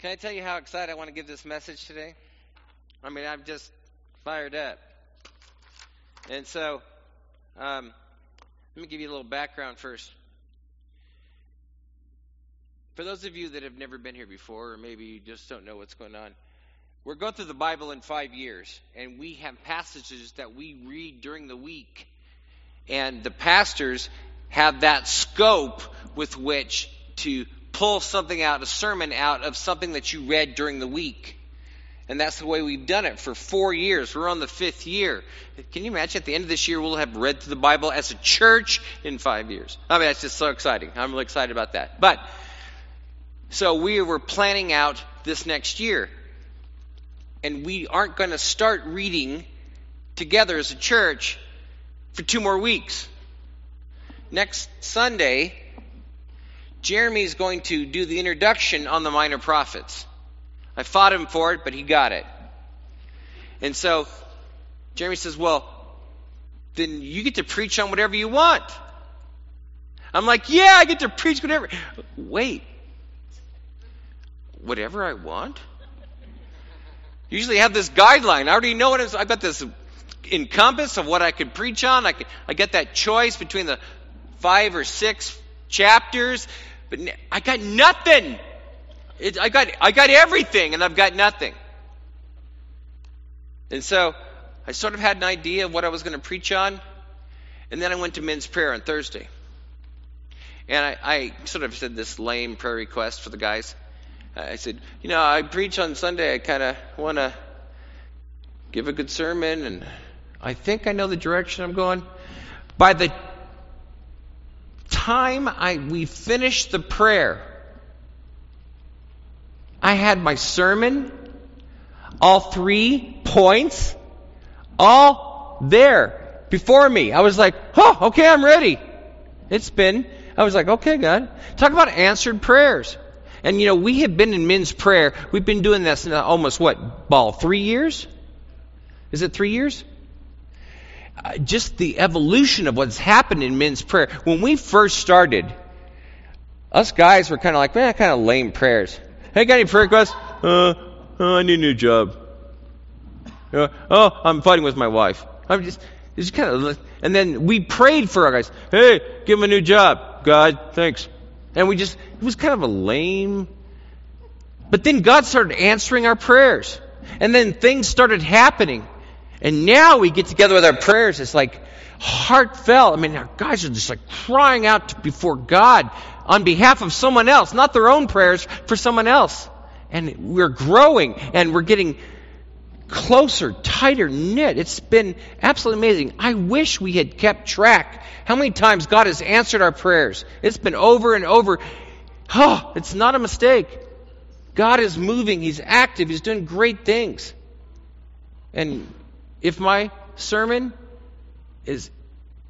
Can I tell you how excited I want to give this message today? I mean, I'm just fired up. And so, um, let me give you a little background first. For those of you that have never been here before, or maybe you just don't know what's going on, we're going through the Bible in five years, and we have passages that we read during the week. And the pastors have that scope with which to pull something out, a sermon out of something that you read during the week. And that's the way we've done it for four years. We're on the fifth year. Can you imagine at the end of this year we'll have read through the Bible as a church in five years? I mean, that's just so exciting. I'm really excited about that. But, so we were planning out this next year. And we aren't going to start reading together as a church for two more weeks. Next Sunday, Jeremy is going to do the introduction on the minor prophets. I fought him for it, but he got it. And so Jeremy says, Well, then you get to preach on whatever you want. I'm like, Yeah, I get to preach whatever. Wait. Whatever I want? Usually have this guideline. I already know what is. I've got this encompass of what I could preach on. I, could, I get that choice between the five or six chapters. But I got nothing. It, I got I got everything, and I've got nothing. And so I sort of had an idea of what I was going to preach on, and then I went to men's prayer on Thursday, and I, I sort of said this lame prayer request for the guys. I said, you know, I preach on Sunday. I kind of want to give a good sermon, and I think I know the direction I'm going. By the time I we finished the prayer, I had my sermon, all three points, all there before me. I was like, oh, okay, I'm ready. It's been, I was like, okay, God. Talk about answered prayers. And you know, we have been in men's prayer. We've been doing this in almost what, ball, three years? Is it three years? Uh, just the evolution of what's happened in men's prayer. When we first started, us guys were kind of like, man, kind of lame prayers. Hey, got any prayer requests? Uh, oh, I need a new job. Uh, oh, I'm fighting with my wife. I'm just, just kind of, and then we prayed for our guys. Hey, give him a new job. God, thanks. And we just, it was kind of a lame. But then God started answering our prayers. And then things started happening. And now we get together with our prayers. It's like heartfelt. I mean, our guys are just like crying out before God on behalf of someone else, not their own prayers, for someone else. And we're growing and we're getting closer, tighter knit. It's been absolutely amazing. I wish we had kept track how many times God has answered our prayers. It's been over and over. Oh, it's not a mistake. God is moving. He's active. He's doing great things. And if my sermon is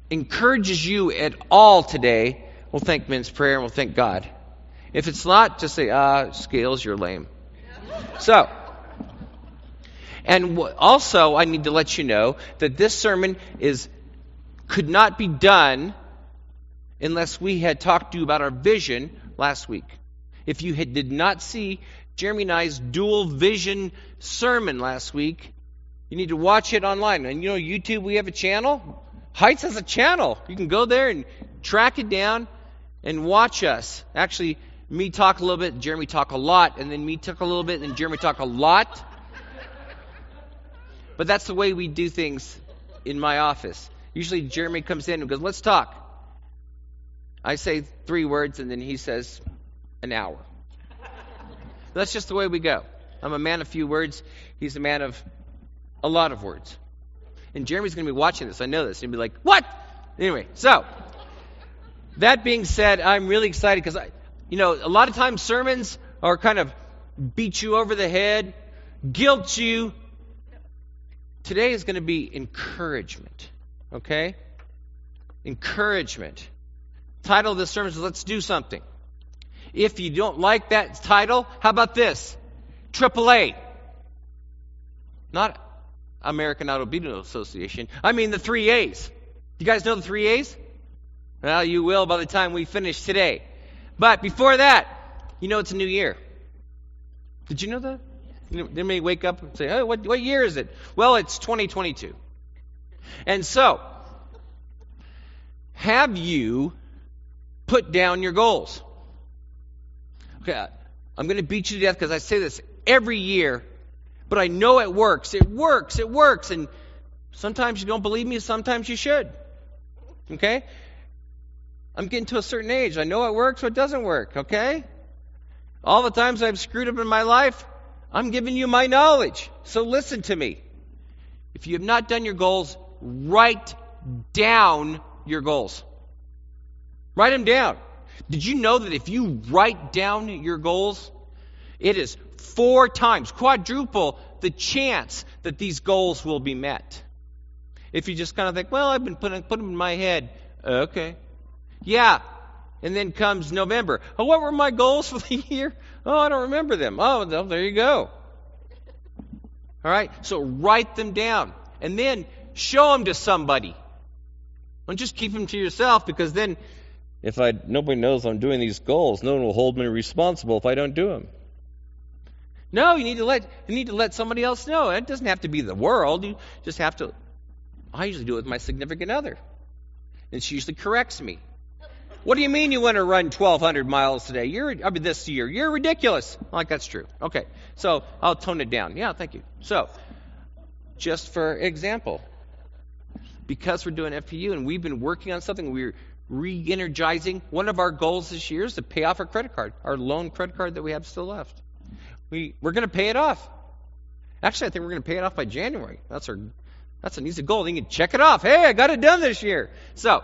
encourages you at all today, we'll thank men's prayer and we'll thank God. If it's not, just say, ah, scales, you're lame. So, and also I need to let you know that this sermon is could not be done unless we had talked to you about our vision last week. If you had, did not see Jeremy and I's dual vision sermon last week, you need to watch it online. And you know, YouTube, we have a channel. Heights has a channel. You can go there and track it down and watch us. Actually, me talk a little bit, Jeremy talk a lot, and then me talk a little bit, and Jeremy talk a lot. But that's the way we do things in my office. Usually Jeremy comes in and goes, Let's talk. I say three words, and then he says an hour. That's just the way we go. I'm a man of few words. He's a man of a lot of words. And Jeremy's going to be watching this. I know this. He'll be like, what? Anyway, so that being said, I'm really excited because, you know, a lot of times sermons are kind of beat you over the head, guilt you. Today is going to be encouragement. Okay? Encouragement. Title of this sermon is Let's Do Something. If you don't like that title, how about this? Triple A. Not American Automobile Association. I mean the three A's. You guys know the three A's? Well, you will by the time we finish today. But before that, you know it's a new year. Did you know that? They may wake up and say, oh, what, what year is it? Well, it's 2022. And so, have you put down your goals? Okay, I'm going to beat you to death because I say this every year, but I know it works. It works. It works. And sometimes you don't believe me, sometimes you should. Okay? I'm getting to a certain age. I know it works, what doesn't work. Okay? All the times I've screwed up in my life, I'm giving you my knowledge. So listen to me. If you have not done your goals, write down your goals. Write them down. Did you know that if you write down your goals, it is four times, quadruple the chance that these goals will be met? If you just kind of think, well, I've been putting put them in my head. Uh, okay. Yeah. And then comes November. Oh, what were my goals for the year? Oh, I don't remember them. Oh, well, there you go. All right. So write them down and then show them to somebody. Don't just keep them to yourself because then if I nobody knows I'm doing these goals, no one will hold me responsible if I don't do them. No, you need to let you need to let somebody else know. It doesn't have to be the world. You just have to I usually do it with my significant other. And she usually corrects me. What do you mean you want to run 1,200 miles today? You're, I mean, this year. You're ridiculous. I'm like, that's true. Okay. So I'll tone it down. Yeah, thank you. So, just for example, because we're doing FPU and we've been working on something, we're re energizing. One of our goals this year is to pay off our credit card, our loan credit card that we have still left. We, we're going to pay it off. Actually, I think we're going to pay it off by January. That's our that's an easy goal. Then you can check it off. Hey, I got it done this year. So,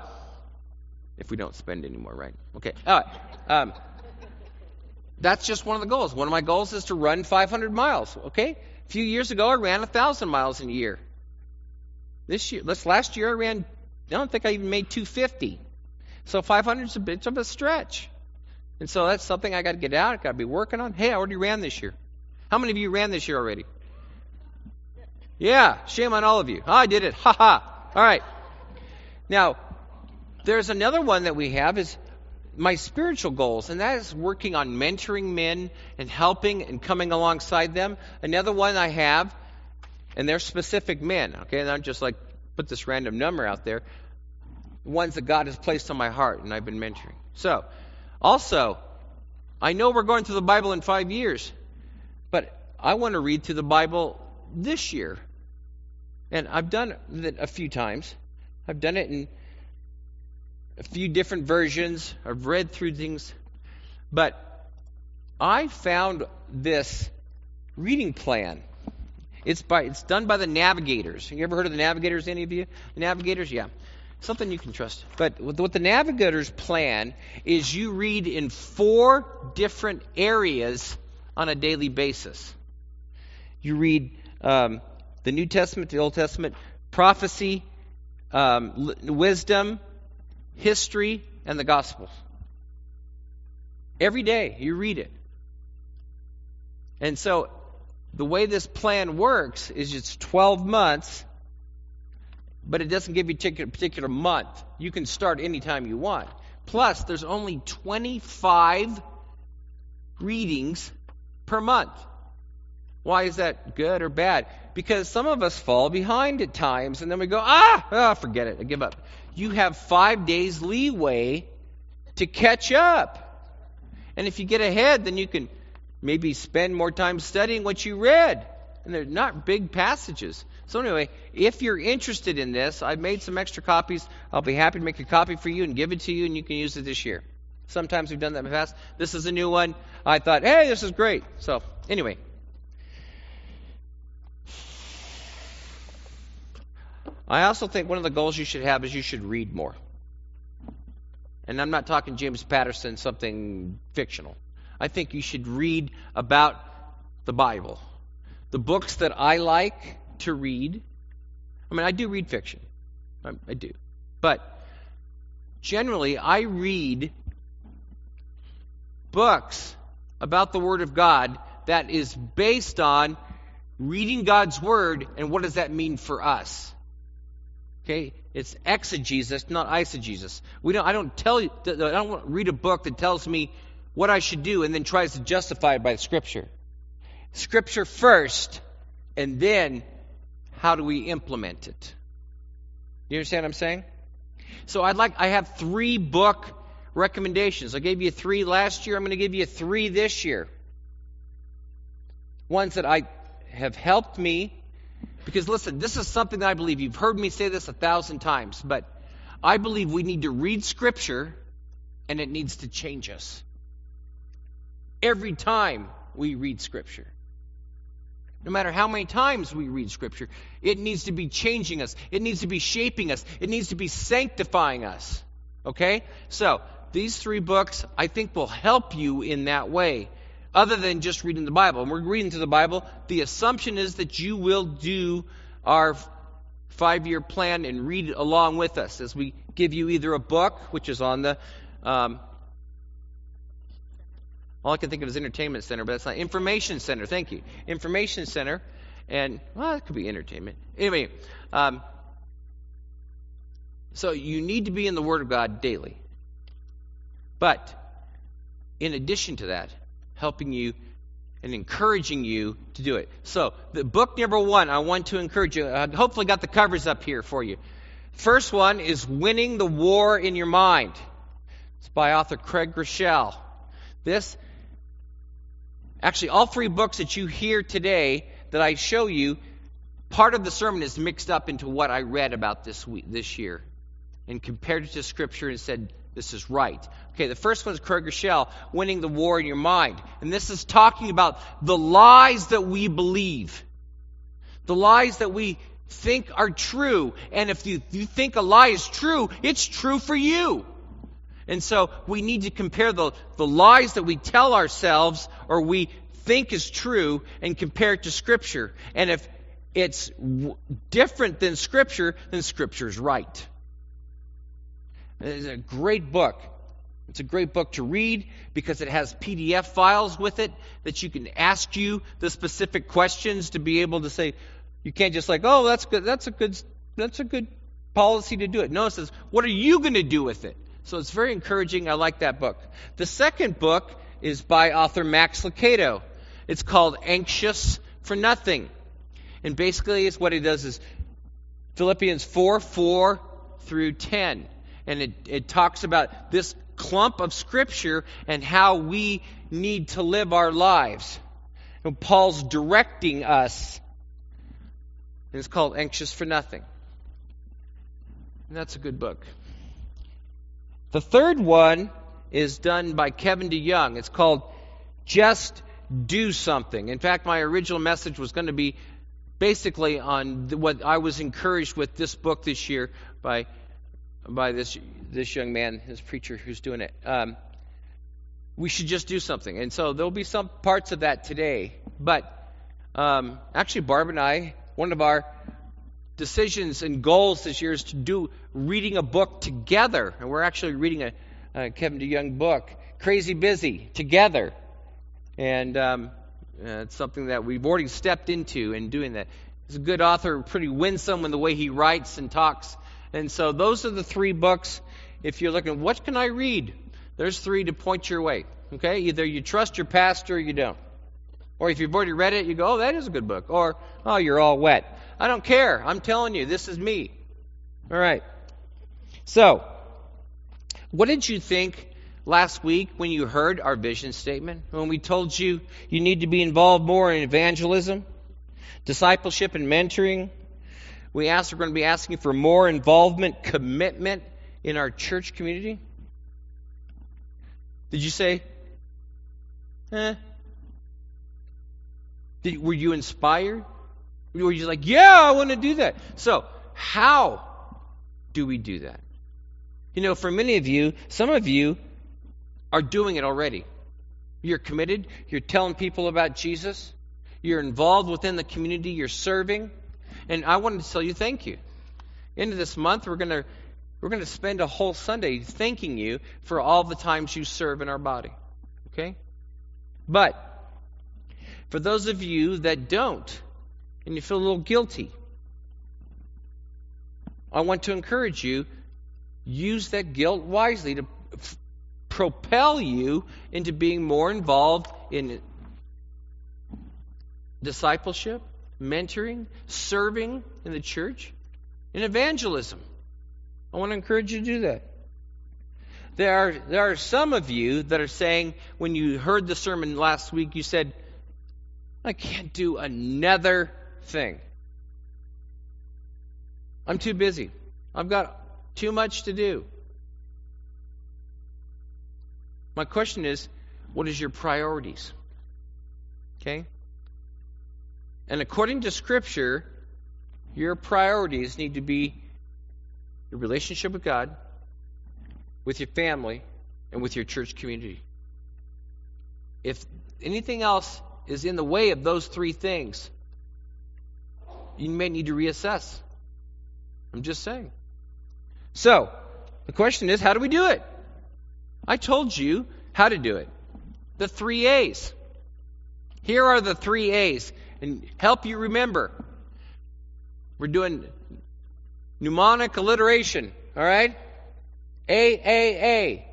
if we don't spend anymore, right? Okay. All right. Um, that's just one of the goals. One of my goals is to run 500 miles. Okay. A few years ago, I ran 1,000 miles in a year. This year, this last year, I ran. I don't think I even made 250. So 500 is a bit of a stretch. And so that's something I got to get out. I got to be working on. Hey, I already ran this year. How many of you ran this year already? Yeah, shame on all of you. I did it. Ha ha. All right. Now, there's another one that we have is my spiritual goals, and that is working on mentoring men and helping and coming alongside them. Another one I have, and they're specific men, okay? And I'm just like put this random number out there. Ones that God has placed on my heart and I've been mentoring. So, also, I know we're going through the Bible in five years, but I want to read through the Bible this year. And I've done it a few times. I've done it in a few different versions. I've read through things. But I found this reading plan. It's by it's done by the navigators. You ever heard of the navigators, any of you? The navigators? Yeah. Something you can trust. But what the navigators plan is you read in four different areas on a daily basis. You read um, the New Testament, the Old Testament, prophecy, um, wisdom, history, and the Gospels. Every day you read it. And so the way this plan works is it's 12 months, but it doesn't give you a particular month. You can start anytime you want. Plus, there's only 25 readings per month. Why is that good or bad? Because some of us fall behind at times and then we go, ah, ah, forget it, I give up. You have five days leeway to catch up. And if you get ahead, then you can maybe spend more time studying what you read. And they're not big passages. So, anyway, if you're interested in this, I've made some extra copies. I'll be happy to make a copy for you and give it to you, and you can use it this year. Sometimes we've done that in the past. This is a new one. I thought, hey, this is great. So, anyway, I also think one of the goals you should have is you should read more. And I'm not talking James Patterson, something fictional. I think you should read about the Bible. The books that I like to read, I mean, I do read fiction. I, I do. But generally, I read books about the Word of God that is based on reading God's Word and what does that mean for us. Okay, it's exegesis, not eisegesis. We don't. I don't tell you. I don't read a book that tells me what I should do and then tries to justify it by the Scripture. Scripture first, and then how do we implement it? You understand what I'm saying? So I'd like I have three book recommendations. I gave you three last year. I'm going to give you three this year. Ones that I have helped me because listen, this is something that I believe. You've heard me say this a thousand times, but I believe we need to read Scripture and it needs to change us. Every time we read Scripture. No matter how many times we read Scripture, it needs to be changing us. It needs to be shaping us. It needs to be sanctifying us. Okay? So, these three books, I think, will help you in that way, other than just reading the Bible. And we're reading through the Bible. The assumption is that you will do our five year plan and read along with us as we give you either a book, which is on the um, all I can think of is entertainment center, but that's not information center. Thank you, information center, and well, it could be entertainment. Anyway, um, so you need to be in the Word of God daily. But in addition to that, helping you and encouraging you to do it. So, the book number one, I want to encourage you. I hopefully got the covers up here for you. First one is Winning the War in Your Mind. It's by author Craig Groeschel. This Actually, all three books that you hear today that I show you, part of the sermon is mixed up into what I read about this week, this year, and compared it to Scripture and said this is right. Okay, the first one is Craig Groeschel, winning the war in your mind, and this is talking about the lies that we believe, the lies that we think are true, and if you, you think a lie is true, it's true for you. And so we need to compare the, the lies that we tell ourselves or we think is true and compare it to Scripture. And if it's w- different than Scripture, then Scripture's right. It's a great book. It's a great book to read because it has PDF files with it that you can ask you the specific questions to be able to say, you can't just like, oh, that's good, that's a good, that's a good policy to do it. No, it says, what are you going to do with it? So it's very encouraging. I like that book. The second book is by author Max Lucado. It's called Anxious for Nothing. And basically, it's what he does is Philippians 4 4 through 10. And it, it talks about this clump of Scripture and how we need to live our lives. And Paul's directing us. And it's called Anxious for Nothing. And that's a good book. The third one is done by Kevin DeYoung. It's called Just Do Something. In fact, my original message was going to be basically on what I was encouraged with this book this year by by this this young man, this preacher who's doing it. Um, we should just do something, and so there'll be some parts of that today. But um, actually, Barb and I, one of our decisions and goals this year is to do reading a book together. And we're actually reading a, a Kevin DeYoung book, Crazy Busy, together. And um, uh, it's something that we've already stepped into in doing that. He's a good author, pretty winsome in the way he writes and talks. And so those are the three books. If you're looking, what can I read? There's three to point your way. Okay? Either you trust your pastor or you don't. Or if you've already read it, you go, oh, that is a good book. Or, oh, you're all wet. I don't care. I'm telling you, this is me. All right. So, what did you think last week when you heard our vision statement? When we told you you need to be involved more in evangelism, discipleship, and mentoring? We asked we're going to be asking for more involvement, commitment in our church community. Did you say, eh? Did, were you inspired? Were you like, yeah, I want to do that? So, how do we do that? You know, for many of you, some of you are doing it already. You're committed, you're telling people about Jesus, you're involved within the community, you're serving. And I wanted to tell you thank you. Into this month, we're going to we're going to spend a whole Sunday thanking you for all the times you serve in our body. Okay? But for those of you that don't, and you feel a little guilty, I want to encourage you use that guilt wisely to f- propel you into being more involved in discipleship, mentoring, serving in the church, and evangelism. I want to encourage you to do that. There are, there are some of you that are saying, when you heard the sermon last week, you said, I can't do another thing. I'm too busy. I've got too much to do. My question is, what is your priorities? Okay? And according to Scripture, your priorities need to be your relationship with God, with your family, and with your church community. If anything else is in the way of those three things, you may need to reassess. I'm just saying. So, the question is how do we do it? I told you how to do it. The three A's. Here are the three A's, and help you remember. We're doing mnemonic alliteration, all right? A, A, A.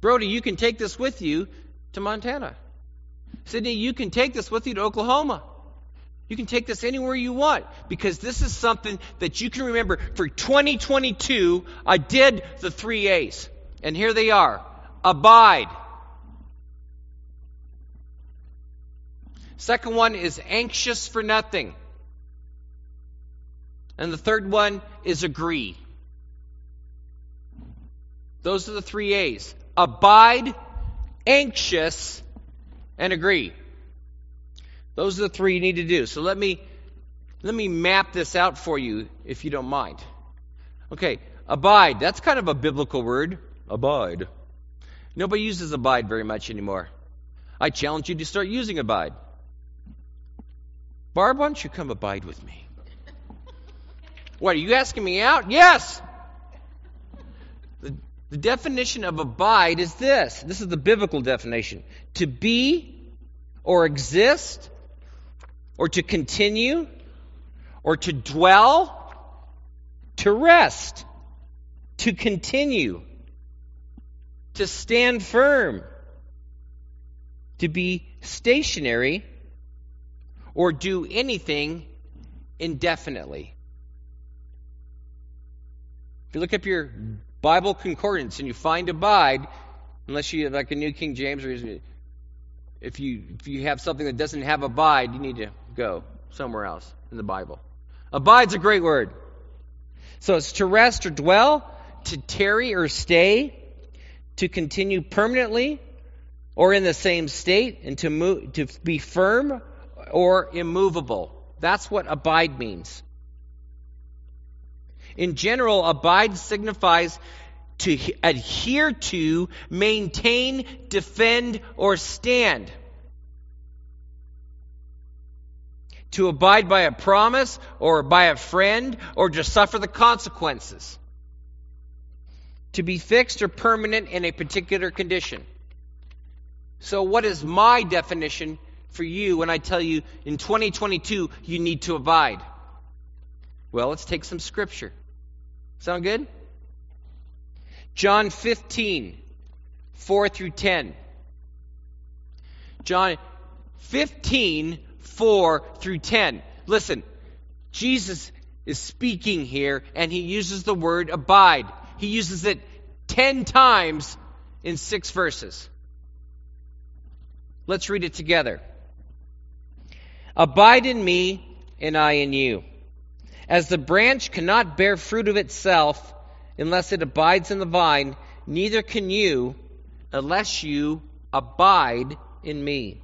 Brody, you can take this with you to Montana. Sydney, you can take this with you to Oklahoma. You can take this anywhere you want because this is something that you can remember for 2022. I did the three A's, and here they are abide. Second one is anxious for nothing. And the third one is agree. Those are the three A's abide, anxious, and agree. Those are the three you need to do. So let me let me map this out for you if you don't mind. Okay, abide. That's kind of a biblical word. Abide. Nobody uses abide very much anymore. I challenge you to start using abide. Barb, why don't you come abide with me? What, are you asking me out? Yes! The, the definition of abide is this this is the biblical definition to be or exist or to continue or to dwell, to rest, to continue, to stand firm, to be stationary, or do anything indefinitely. If you look up your Bible concordance and you find abide, unless you have like a New King James or if you if you have something that doesn't have abide, you need to go somewhere else in the Bible. Abide's a great word. So it's to rest or dwell, to tarry or stay, to continue permanently or in the same state, and to move, to be firm or immovable. That's what abide means. In general, abide signifies to adhere to, maintain, defend, or stand. To abide by a promise or by a friend or to suffer the consequences. To be fixed or permanent in a particular condition. So, what is my definition for you when I tell you in 2022 you need to abide? Well, let's take some scripture. Sound good? John 15, 4 through 10. John 15, 4 through 10. Listen, Jesus is speaking here and he uses the word abide. He uses it 10 times in six verses. Let's read it together. Abide in me, and I in you. As the branch cannot bear fruit of itself unless it abides in the vine, neither can you unless you abide in me.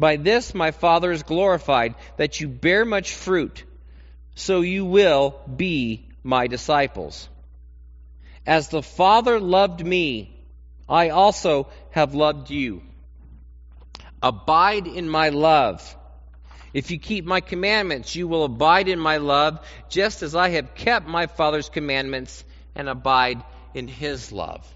By this my Father is glorified, that you bear much fruit, so you will be my disciples. As the Father loved me, I also have loved you. Abide in my love. If you keep my commandments, you will abide in my love, just as I have kept my Father's commandments and abide in his love.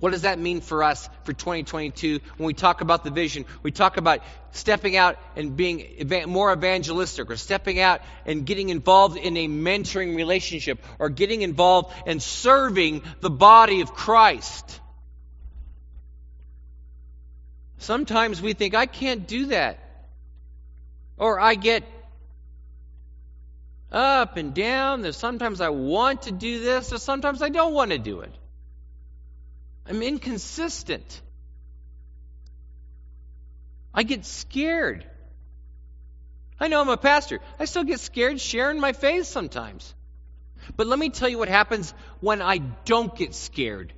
What does that mean for us for 2022 when we talk about the vision? We talk about stepping out and being more evangelistic or stepping out and getting involved in a mentoring relationship or getting involved and serving the body of Christ. Sometimes we think, I can't do that. Or I get up and down. There's sometimes I want to do this, or sometimes I don't want to do it. I'm inconsistent. I get scared. I know I'm a pastor. I still get scared sharing my faith sometimes. But let me tell you what happens when I don't get scared.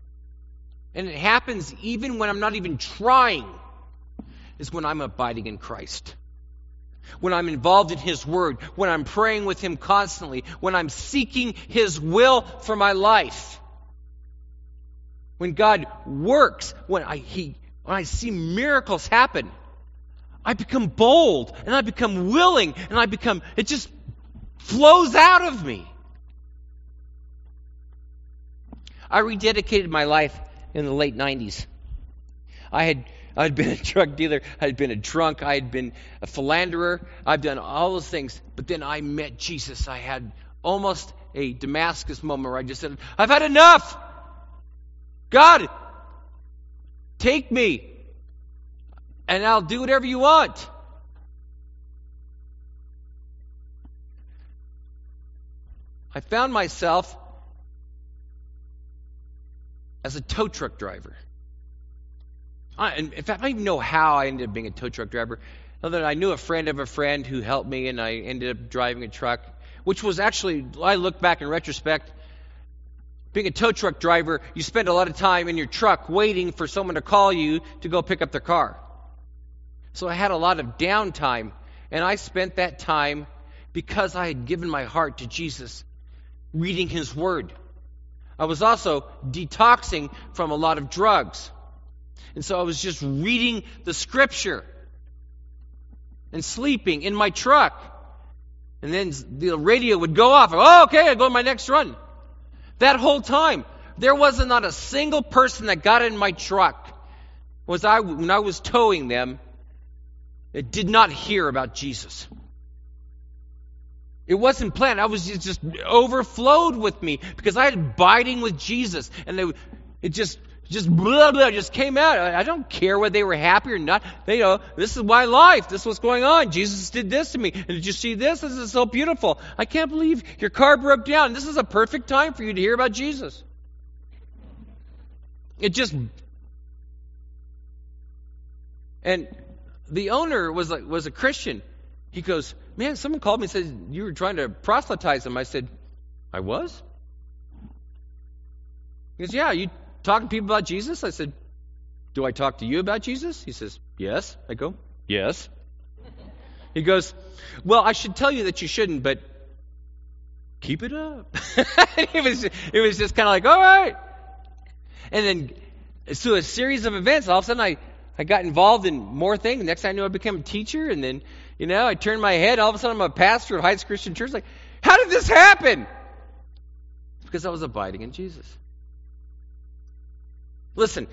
And it happens even when I'm not even trying, is when I'm abiding in Christ. When I'm involved in His Word, when I'm praying with Him constantly, when I'm seeking His will for my life. When God works, when I, he, when I see miracles happen, I become bold and I become willing and I become, it just flows out of me. I rededicated my life in the late 90s. I had I had been a drug dealer, I had been a drunk, I had been a philanderer, I've done all those things. But then I met Jesus. I had almost a Damascus moment where I just said, I've had enough. God, take me, and I'll do whatever you want. I found myself as a tow truck driver. I, in fact, I don't even know how I ended up being a tow truck driver. Other than I knew a friend of a friend who helped me, and I ended up driving a truck, which was actually, I look back in retrospect, being a tow truck driver, you spend a lot of time in your truck waiting for someone to call you to go pick up their car. So I had a lot of downtime, and I spent that time because I had given my heart to Jesus, reading His Word. I was also detoxing from a lot of drugs. And so I was just reading the Scripture and sleeping in my truck. And then the radio would go off. Oh, okay, I go on my next run. That whole time, there wasn't not a single person that got in my truck was I when I was towing them that did not hear about Jesus. It wasn't planned. I was just, overflowed with me because I had abiding with Jesus, and they, it just just blah blah just came out. I, don't care whether they were happy or not. They you know this is my life. This is what's going on. Jesus did this to me. And did you see this? This is so beautiful. I can't believe your car broke down. This is a perfect time for you to hear about Jesus. It just and the owner was like was a Christian. He goes, Man, someone called me and said you were trying to proselytize him. I said, I was? He goes, Yeah, you talking to people about Jesus? I said, Do I talk to you about Jesus? He says, Yes. I go, Yes. He goes, Well, I should tell you that you shouldn't, but keep it up. it was it was just kind of like, all right. And then through a series of events, all of a sudden I, I got involved in more things. Next thing I knew I became a teacher, and then, you know, I turned my head, all of a sudden I'm a pastor of Heights Christian Church. Like, how did this happen? Because I was abiding in Jesus. Listen,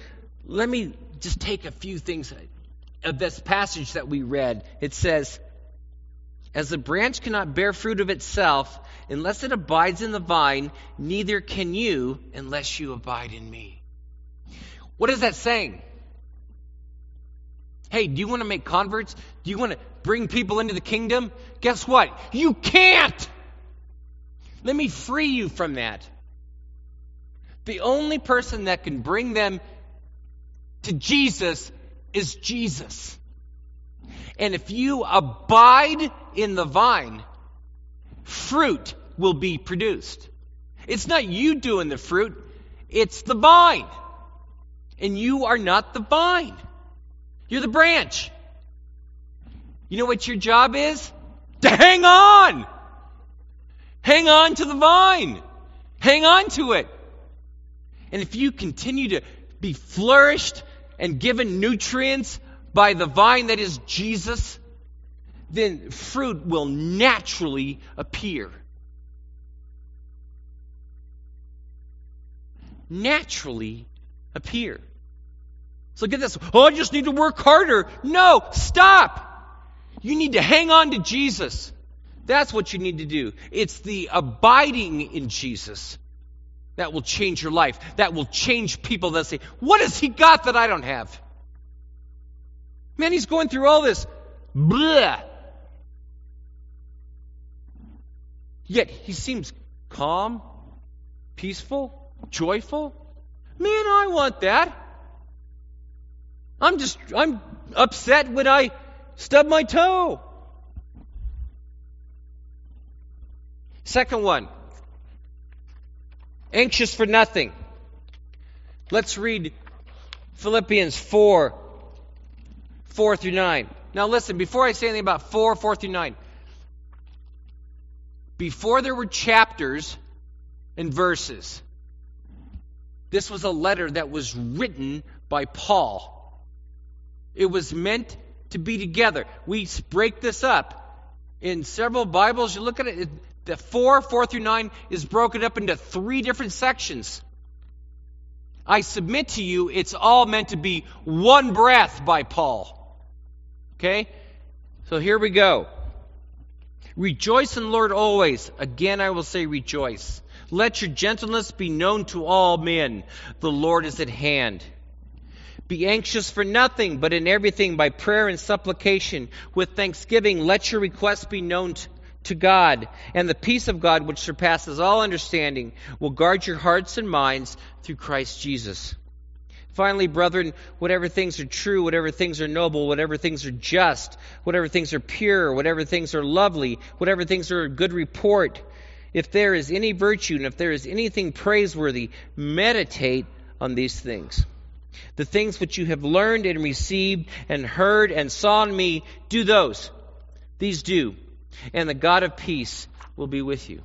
let me just take a few things of this passage that we read. It says, As the branch cannot bear fruit of itself unless it abides in the vine, neither can you unless you abide in me. What is that saying? Hey, do you want to make converts? Do you want to bring people into the kingdom? Guess what? You can't! Let me free you from that. The only person that can bring them to Jesus is Jesus. And if you abide in the vine, fruit will be produced. It's not you doing the fruit, it's the vine. And you are not the vine, you're the branch. You know what your job is? To hang on. Hang on to the vine. Hang on to it. And if you continue to be flourished and given nutrients by the vine that is Jesus, then fruit will naturally appear. Naturally appear. So get this. Oh, I just need to work harder. No, stop. You need to hang on to Jesus. That's what you need to do. It's the abiding in Jesus that will change your life. That will change people that say, What has he got that I don't have? Man, he's going through all this. Blah. Yet he seems calm, peaceful, joyful. Man, I want that. I'm just, I'm upset when I stub my toe. Second one, anxious for nothing. Let's read Philippians 4 4 through 9. Now, listen, before I say anything about 4 4 through 9, before there were chapters and verses, this was a letter that was written by Paul. It was meant to be together. We break this up in several Bibles. You look at it, the 4, 4 through 9 is broken up into three different sections. I submit to you, it's all meant to be one breath by Paul. Okay? So here we go. Rejoice in the Lord always. Again, I will say rejoice. Let your gentleness be known to all men. The Lord is at hand. Be anxious for nothing, but in everything by prayer and supplication with thanksgiving, let your requests be known to God. And the peace of God, which surpasses all understanding, will guard your hearts and minds through Christ Jesus. Finally, brethren, whatever things are true, whatever things are noble, whatever things are just, whatever things are pure, whatever things are lovely, whatever things are a good report, if there is any virtue and if there is anything praiseworthy, meditate on these things. The things which you have learned and received and heard and saw in me, do those. These do. And the God of peace will be with you.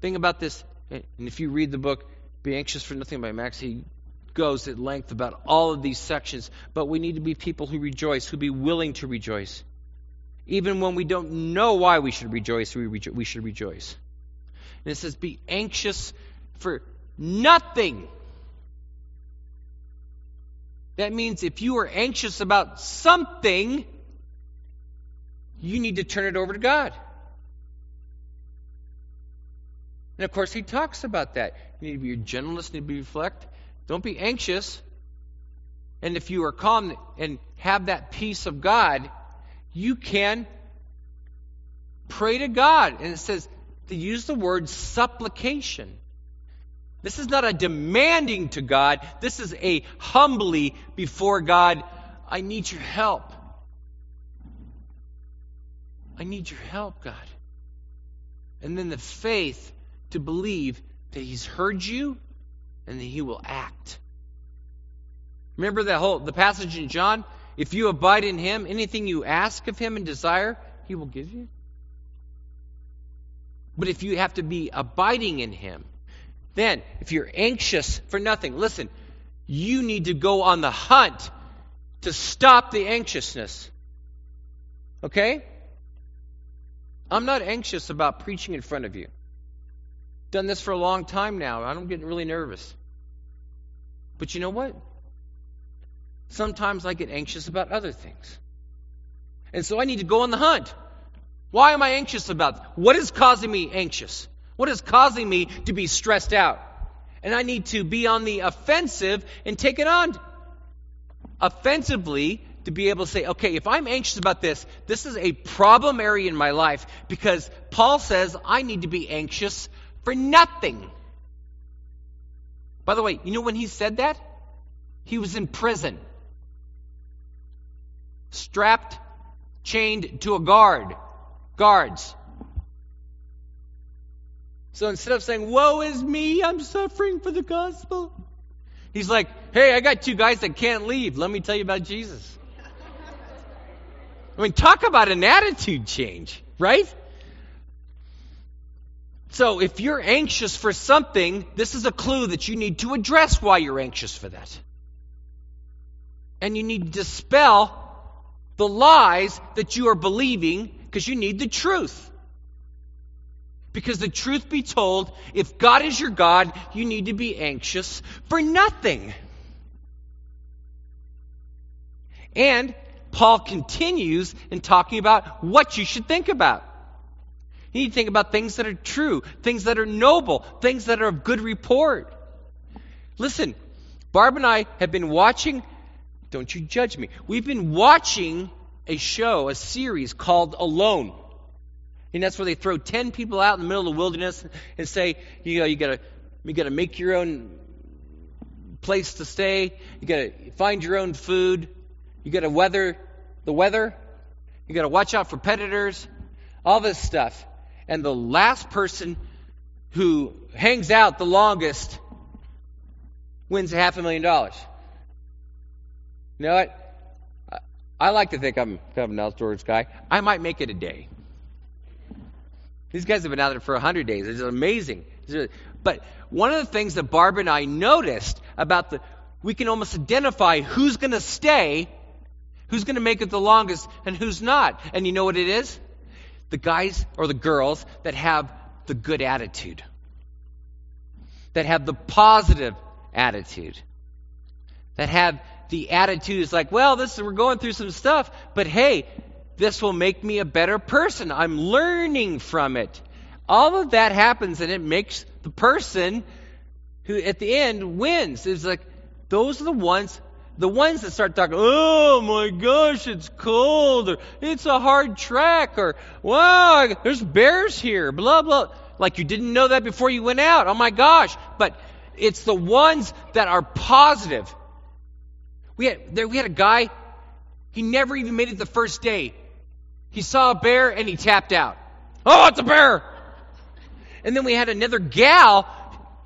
Think about this, and if you read the book, Be Anxious for Nothing by Max, he goes at length about all of these sections, but we need to be people who rejoice, who be willing to rejoice. Even when we don't know why we should rejoice, we, rejo- we should rejoice. And it says, be anxious for nothing. That means if you are anxious about something, you need to turn it over to God. And of course, he talks about that. You need to be your gentleness, need to be reflect. Don't be anxious. And if you are calm and have that peace of God, you can pray to God. And it says to use the word supplication. This is not a demanding to God. This is a humbly before God, I need your help. I need your help, God. And then the faith to believe that He's heard you and that he will act. Remember that whole the passage in John? If you abide in him, anything you ask of him and desire, he will give you. But if you have to be abiding in him, then if you're anxious for nothing, listen, you need to go on the hunt to stop the anxiousness. Okay? I'm not anxious about preaching in front of you. Done this for a long time now. I don't get really nervous. But you know what? Sometimes I get anxious about other things. And so I need to go on the hunt. Why am I anxious about? What is causing me anxious? What is causing me to be stressed out? And I need to be on the offensive and take it on offensively to be able to say, okay, if I'm anxious about this, this is a problem area in my life because Paul says I need to be anxious for nothing. By the way, you know when he said that? He was in prison, strapped, chained to a guard, guards. So instead of saying, Woe is me, I'm suffering for the gospel, he's like, Hey, I got two guys that can't leave. Let me tell you about Jesus. I mean, talk about an attitude change, right? So if you're anxious for something, this is a clue that you need to address why you're anxious for that. And you need to dispel the lies that you are believing because you need the truth. Because the truth be told, if God is your God, you need to be anxious for nothing. And Paul continues in talking about what you should think about. You need to think about things that are true, things that are noble, things that are of good report. Listen, Barb and I have been watching, don't you judge me, we've been watching a show, a series called Alone. And that's where they throw 10 people out in the middle of the wilderness and say, you know, you gotta, you gotta make your own place to stay. You gotta find your own food. You gotta weather the weather. You gotta watch out for predators. All this stuff. And the last person who hangs out the longest wins a half a million dollars. You know what? I like to think I'm kind of an outdoors guy. I might make it a day. These guys have been out there for 100 days. It's amazing. But one of the things that Barbara and I noticed about the, we can almost identify who's going to stay, who's going to make it the longest, and who's not. And you know what it is? The guys or the girls that have the good attitude, that have the positive attitude, that have the attitude is like, well, this we're going through some stuff, but hey, this will make me a better person. I'm learning from it. All of that happens and it makes the person who at the end wins. It's like those are the ones the ones that start talking, oh my gosh, it's cold, or it's a hard track, or wow, there's bears here, blah, blah. Like you didn't know that before you went out. Oh my gosh. But it's the ones that are positive. We had, there, we had a guy, he never even made it the first day. He saw a bear and he tapped out. Oh, it's a bear! And then we had another gal.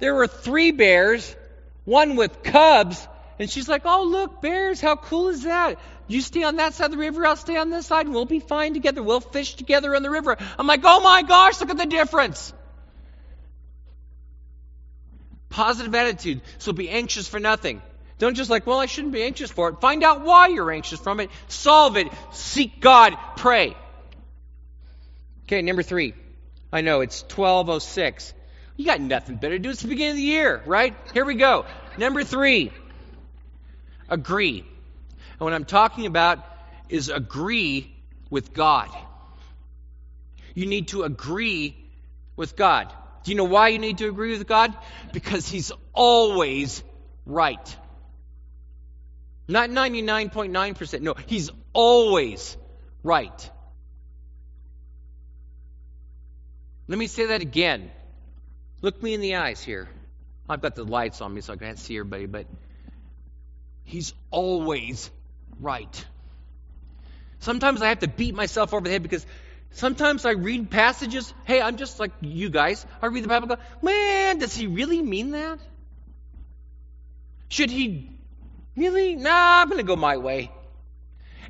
There were three bears, one with cubs, and she's like, Oh, look, bears, how cool is that? You stay on that side of the river, I'll stay on this side, and we'll be fine together. We'll fish together on the river. I'm like, Oh my gosh, look at the difference. Positive attitude. So be anxious for nothing. Don't just like, well, I shouldn't be anxious for it. Find out why you're anxious from it. Solve it. Seek God. Pray. Okay, number three. I know it's 1206. You got nothing better to do. It's the beginning of the year, right? Here we go. Number three. Agree. And what I'm talking about is agree with God. You need to agree with God. Do you know why you need to agree with God? Because He's always right. Not 99.9%. No, he's always right. Let me say that again. Look me in the eyes here. I've got the lights on me so I can't see everybody, but he's always right. Sometimes I have to beat myself over the head because sometimes I read passages. Hey, I'm just like you guys. I read the Bible go, man, does he really mean that? Should he Really? Nah, I'm going to go my way.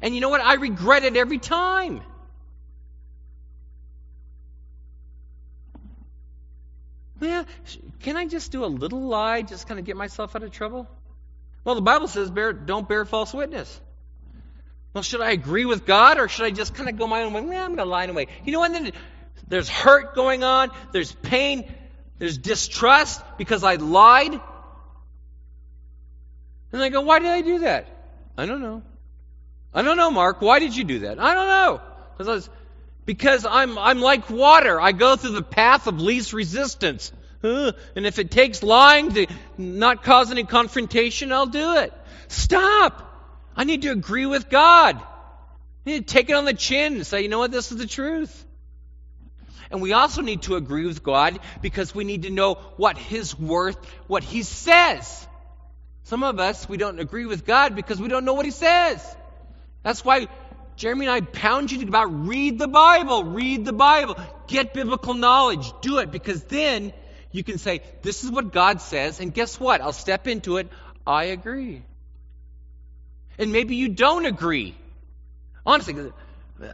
And you know what? I regret it every time. Well, can I just do a little lie, just kind of get myself out of trouble? Well, the Bible says bear, don't bear false witness. Well, should I agree with God or should I just kind of go my own way? Well, I'm going to lie away. You know what? There's hurt going on, there's pain, there's distrust because I lied. And I go, why did I do that? I don't know. I don't know, Mark. Why did you do that? I don't know. Because, because I'm, I'm like water. I go through the path of least resistance. And if it takes lying to not cause any confrontation, I'll do it. Stop. I need to agree with God. I need to take it on the chin and say, you know what, this is the truth. And we also need to agree with God because we need to know what His worth, what He says. Some of us, we don't agree with God because we don't know what He says. That's why Jeremy and I pound you about read the Bible, read the Bible, get biblical knowledge, do it, because then you can say, This is what God says, and guess what? I'll step into it. I agree. And maybe you don't agree. Honestly,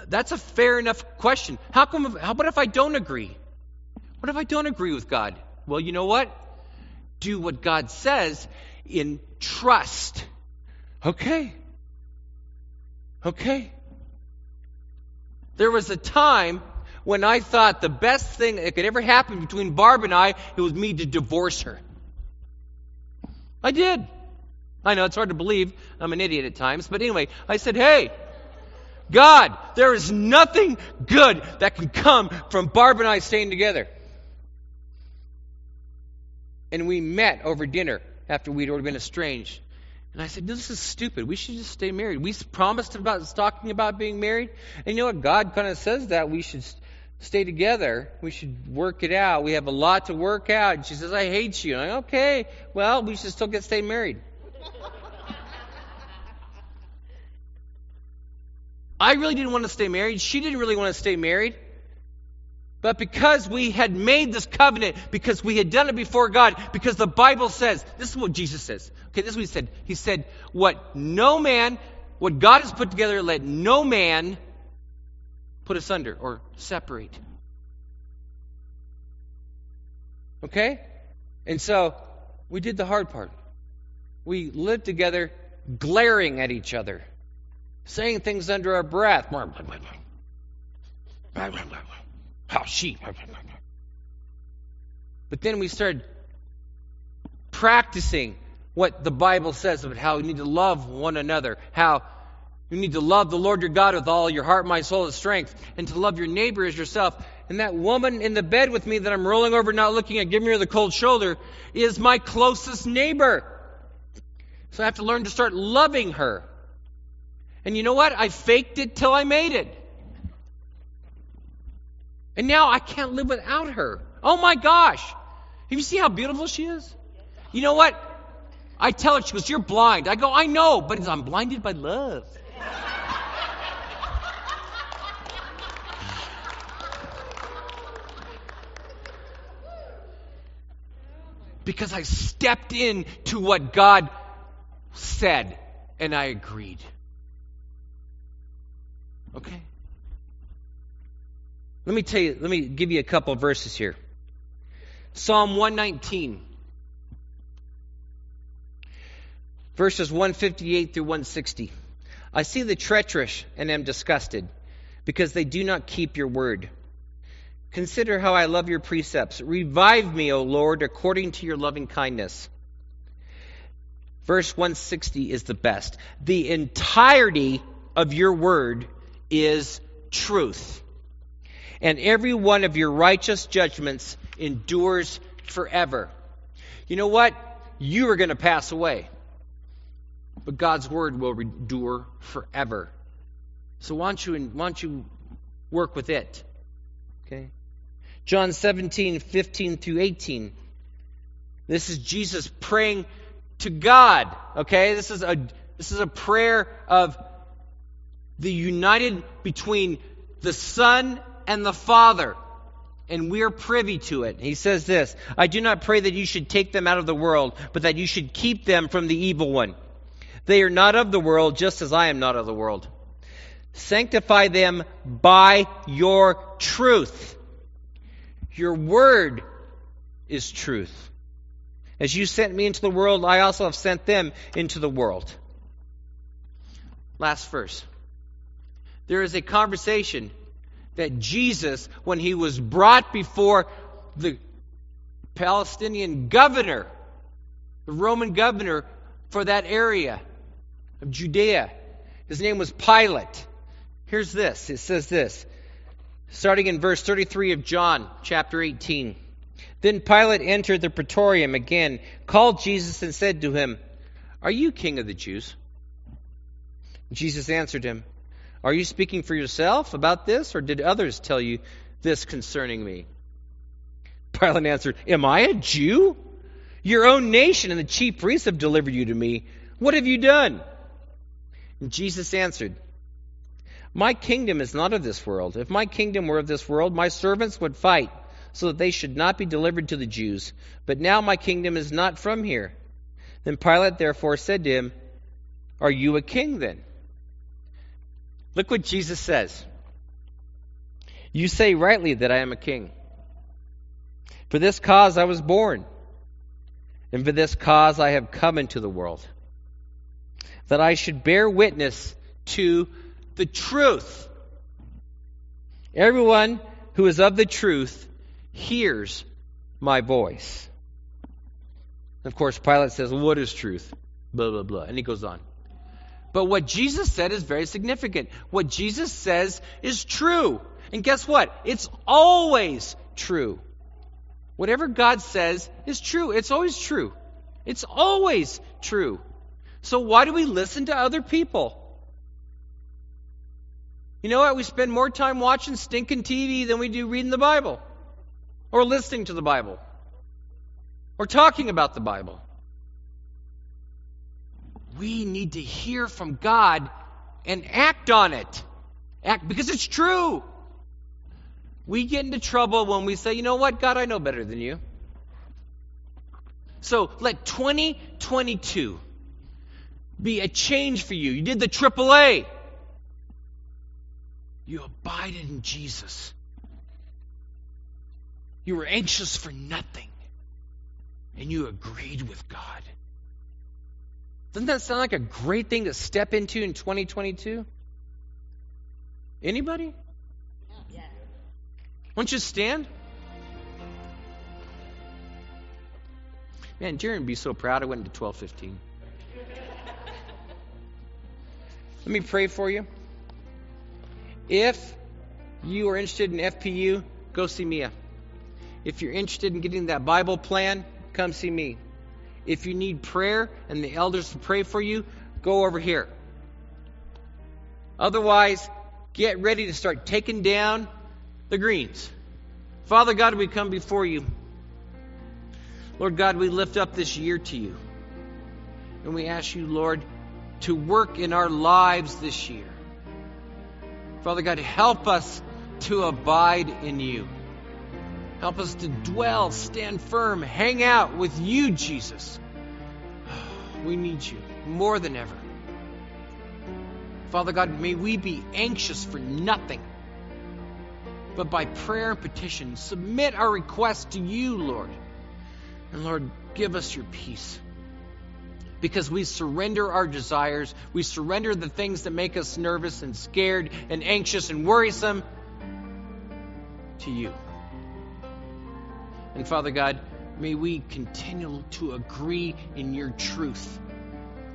that's a fair enough question. How come, how about if I don't agree? What if I don't agree with God? Well, you know what? Do what God says in trust. Okay. Okay. There was a time when I thought the best thing that could ever happen between Barb and I, it was me to divorce her. I did. I know it's hard to believe. I'm an idiot at times. But anyway, I said, hey, God, there is nothing good that can come from Barb and I staying together. And we met over dinner after we'd already been estranged. And I said, no, This is stupid. We should just stay married. We promised about talking about being married. And you know what? God kind of says that we should stay together. We should work it out. We have a lot to work out. And she says, I hate you. I'm like, okay, well, we should still get stay married. I really didn't want to stay married. She didn't really want to stay married. But because we had made this covenant, because we had done it before God, because the Bible says, this is what Jesus says. Okay, this is what he said. He said, What no man, what God has put together, let no man put asunder or separate. Okay? And so we did the hard part. We lived together, glaring at each other, saying things under our breath. How she. But then we started practicing what the Bible says about how we need to love one another, how you need to love the Lord your God with all your heart, mind, soul, and strength, and to love your neighbor as yourself. And that woman in the bed with me that I'm rolling over, not looking at, giving her the cold shoulder, is my closest neighbor. So I have to learn to start loving her. And you know what? I faked it till I made it. And now I can't live without her. Oh my gosh. Have you seen how beautiful she is? You know what? I tell her, she goes, You're blind. I go, I know, but I'm blinded by love. Because I stepped in to what God said and I agreed. Okay? Let me tell you, let me give you a couple of verses here. Psalm 119, verses 158 through 160. I see the treacherous and am disgusted, because they do not keep your word. Consider how I love your precepts. Revive me, O Lord, according to your loving kindness. Verse 160 is the best. The entirety of your word is truth and every one of your righteous judgments endures forever. You know what? You are going to pass away, but God's word will endure forever. So why don't you, why don't you work with it? Okay? John 17, 15 through 18. This is Jesus praying to God. Okay? This is a this is a prayer of the united between the Son and the Father. And we are privy to it. He says this I do not pray that you should take them out of the world, but that you should keep them from the evil one. They are not of the world, just as I am not of the world. Sanctify them by your truth. Your word is truth. As you sent me into the world, I also have sent them into the world. Last verse. There is a conversation that Jesus, when he was brought before the Palestinian governor, the Roman governor for that area of Judea, his name was Pilate. Here's this it says this, starting in verse 33 of John chapter 18. Then Pilate entered the praetorium again, called Jesus, and said to him, Are you king of the Jews? Jesus answered him, are you speaking for yourself about this, or did others tell you this concerning me? Pilate answered, Am I a Jew? Your own nation and the chief priests have delivered you to me. What have you done? Jesus answered, My kingdom is not of this world. If my kingdom were of this world, my servants would fight so that they should not be delivered to the Jews. But now my kingdom is not from here. Then Pilate therefore said to him, Are you a king then? Look what Jesus says. You say rightly that I am a king. For this cause I was born, and for this cause I have come into the world, that I should bear witness to the truth. Everyone who is of the truth hears my voice. Of course, Pilate says, What is truth? Blah, blah, blah. And he goes on. But what Jesus said is very significant. What Jesus says is true. And guess what? It's always true. Whatever God says is true. It's always true. It's always true. So why do we listen to other people? You know what? We spend more time watching stinking TV than we do reading the Bible, or listening to the Bible, or talking about the Bible. We need to hear from God and act on it. Act because it's true. We get into trouble when we say, you know what, God, I know better than you. So let 2022 be a change for you. You did the AAA. You abided in Jesus. You were anxious for nothing. And you agreed with God. Doesn't that sound like a great thing to step into in 2022? Anybody? Yeah. Why don't you stand? Man, Jerry would be so proud I went to 1215. Let me pray for you. If you are interested in FPU, go see Mia. If you're interested in getting that Bible plan, come see me. If you need prayer and the elders to pray for you, go over here. Otherwise, get ready to start taking down the greens. Father God, we come before you. Lord God, we lift up this year to you. And we ask you, Lord, to work in our lives this year. Father God, help us to abide in you. Help us to dwell, stand firm, hang out with you, Jesus. We need you more than ever. Father God, may we be anxious for nothing, but by prayer and petition, submit our requests to you, Lord. And Lord, give us your peace because we surrender our desires. We surrender the things that make us nervous and scared and anxious and worrisome to you. And Father God, may we continue to agree in your truth.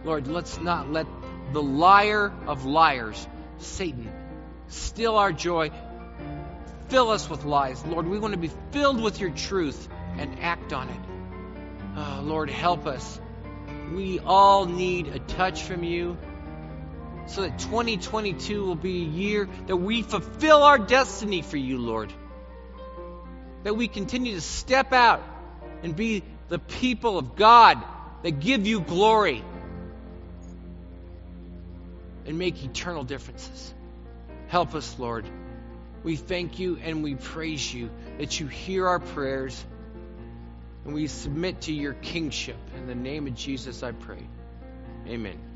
Lord, let's not let the liar of liars, Satan, steal our joy, fill us with lies. Lord, we want to be filled with your truth and act on it. Oh, Lord, help us we all need a touch from you so that 2022 will be a year that we fulfill our destiny for you, Lord. That we continue to step out and be the people of God that give you glory and make eternal differences. Help us, Lord. We thank you and we praise you that you hear our prayers and we submit to your kingship. In the name of Jesus, I pray. Amen.